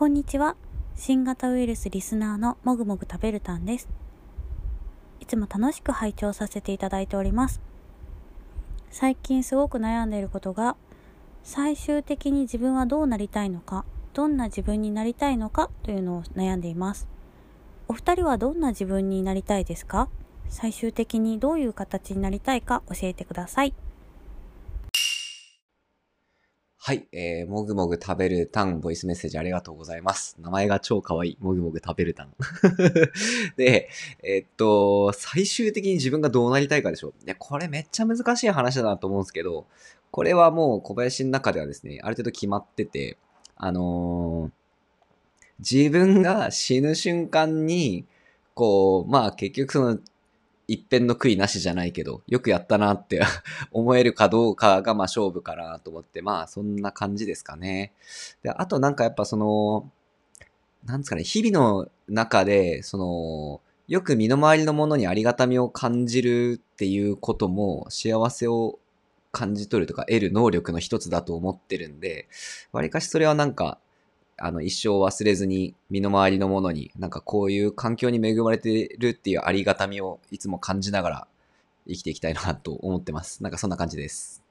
こんにちは。新型ウイルスリスナーのもぐもぐ食べるたんです。いつも楽しく拝聴させていただいております。最近すごく悩んでいることが、最終的に自分はどうなりたいのか、どんな自分になりたいのかというのを悩んでいます。お二人はどんな自分になりたいですか？最終的にどういう形になりたいか教えてください。はい、えー、もぐもぐ食べるタン、ボイスメッセージありがとうございます。名前が超可愛い、もぐもぐ食べるタン。で、えーっと、最終的に自分がどうなりたいかでしょ。いや、これめっちゃ難しい話だなと思うんですけど、これはもう小林の中ではですね、ある程度決まってて、あのー自分が死ぬ瞬間に、こう、まあ結局その、一辺の悔いなしじゃないけど、よくやったなって 思えるかどうかがまあ勝負かなと思って、まあそんな感じですかね。で、あとなんかやっぱその、なんですかね、日々の中で、その、よく身の回りのものにありがたみを感じるっていうことも幸せを感じ取るとか得る能力の一つだと思ってるんで、わりかしそれはなんか、あの、一生忘れずに身の回りのものに、なんかこういう環境に恵まれてるっていうありがたみをいつも感じながら生きていきたいなと思ってます。なんかそんな感じです。